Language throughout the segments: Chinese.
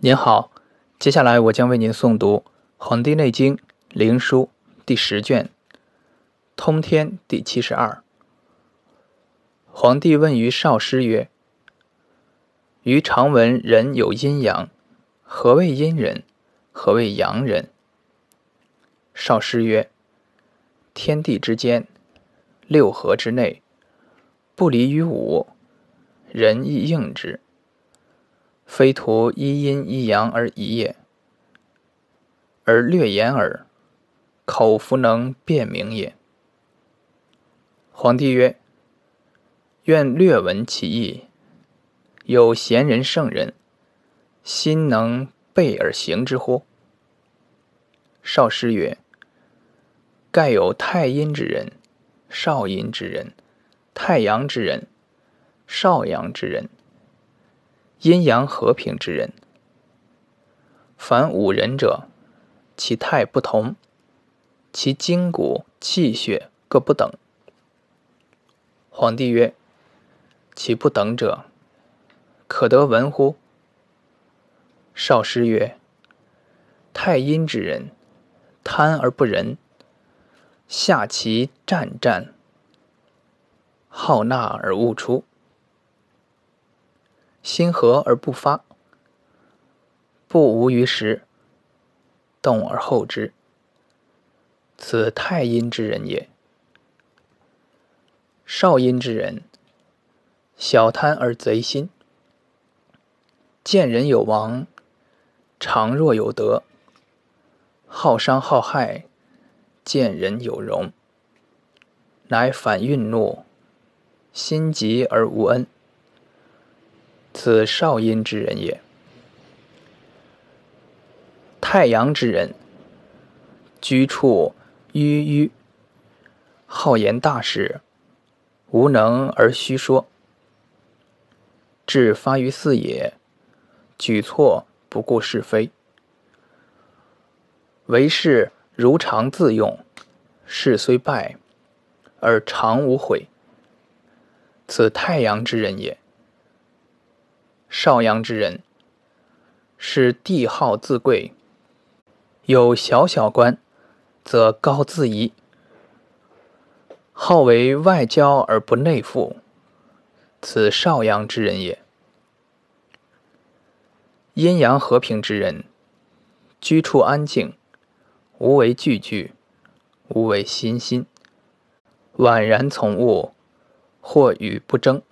您好，接下来我将为您诵读《黄帝内经·灵书》第十卷《通天》第七十二。皇帝问于少师曰：“余常闻人有阴阳，何谓阴人？何谓阳人？”少师曰：“天地之间，六合之内，不离于五，人亦应之。”非图一阴一阳而已也，而略言耳，口弗能辨明也。皇帝曰：“愿略闻其意。有贤人圣人，心能备而行之乎？”少师曰：“盖有太阴之人，少阴之人，太阳之人，少阳之人。”阴阳和平之人，凡五人者，其态不同，其筋骨气血各不等。皇帝曰：“其不等者，可得闻乎？”少师曰：“太阴之人，贪而不仁，下其战战，好纳而勿出。”心和而不发，不无于时，动而后之。此太阴之人也。少阴之人，小贪而贼心，见人有亡，常若有得，好伤好害，见人有荣，乃反愠怒，心急而无恩。此少阴之人也。太阳之人，居处迂迂，好言大事，无能而虚说。志发于四野，举措不顾是非，为事如常自用，事虽败，而常无悔。此太阳之人也。少阳之人，是帝号自贵，有小小官，则高自夷，好为外交而不内附，此少阳之人也。阴阳和平之人，居处安静，无为惧惧，无为心心，宛然从物，或与不争，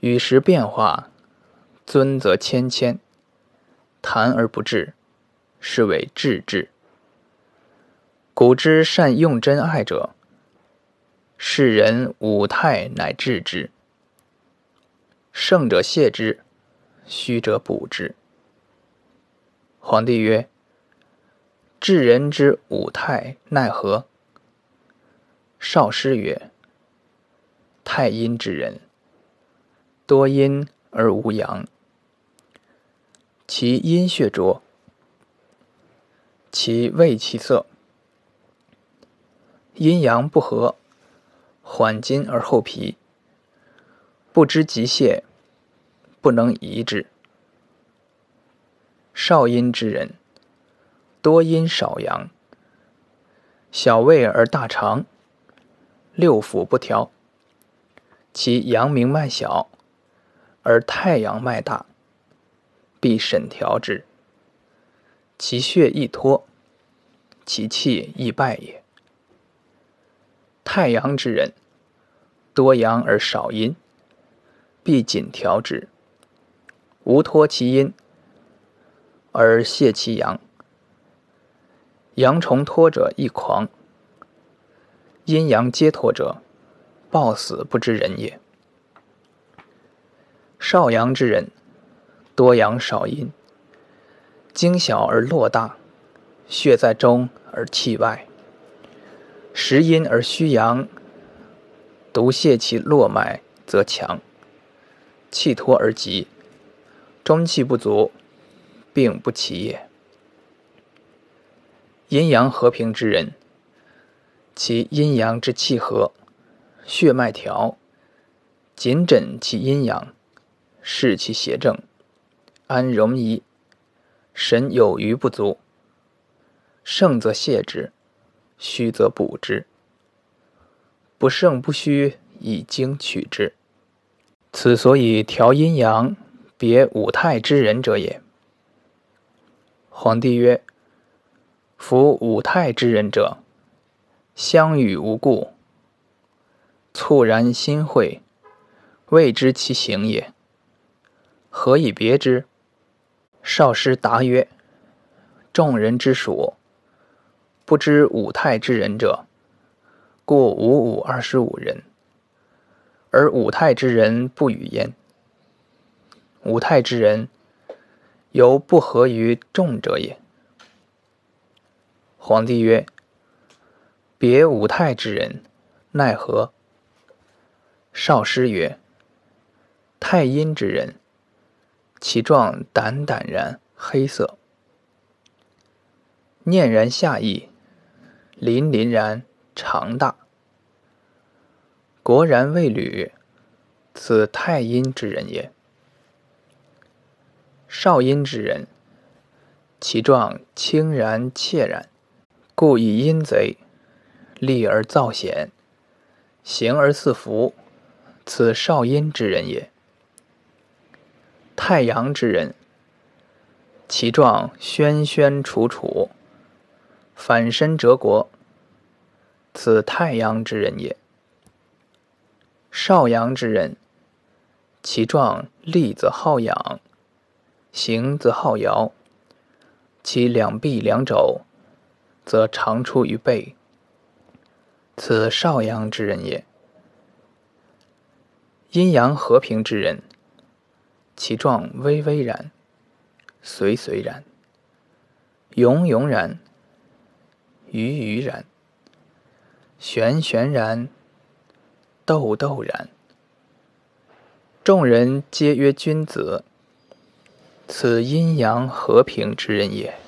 与时变化。尊则谦谦，谈而不至，是谓至志。古之善用真爱者，世人五态乃治之。胜者谢之，虚者补之。皇帝曰：“治人之五态奈何？”少师曰：“太阴之人，多阴而无阳。”其阴血浊，其味其色，阴阳不和，缓筋而后皮，不知急泄，不能移之。少阴之人，多阴少阳，小胃而大肠，六腑不调，其阳明脉小，而太阳脉大。必审调之，其血易脱，其气易败也。太阳之人，多阳而少阴，必谨调之，无脱其阴而泄其阳。阳重脱者易狂，阴阳皆脱者，暴死不知人也。少阳之人。多阳少阴，精小而络大，血在中而气外，实阴而虚阳，独泄其络脉则强，气脱而急，中气不足，病不起也。阴阳和平之人，其阴阳之气和，血脉调，紧诊其阴阳，视其邪正。安容仪神有余不足，盛则泻之，虚则补之。不盛不虚，以精取之。此所以调阴阳、别五态之人者也。皇帝曰：“夫五态之人者，相与无故，猝然心会，未知其行也。何以别之？”少师答曰：“众人之属，不知五态之人者。”故五五二十五人，而五态之人不与焉。五态之人，犹不合于众者也。皇帝曰：“别五态之人，奈何？”少师曰：“太阴之人，其状胆胆然，黑色，念然下意，凛凛然。”长大，国然未履，此太阴之人也。少阴之人，其状清然怯然，故以阴贼，立而造险，行而似福，此少阴之人也。太阳之人，其状轩轩楚楚，反身折国。此太阳之人也。少阳之人，其状立则好仰，行则好摇，其两臂两肘，则长出于背。此少阳之人也。阴阳和平之人，其状巍巍然，随随然，勇勇然，愚愚然。玄玄然，豆豆然。众人皆曰君子，此阴阳和平之人也。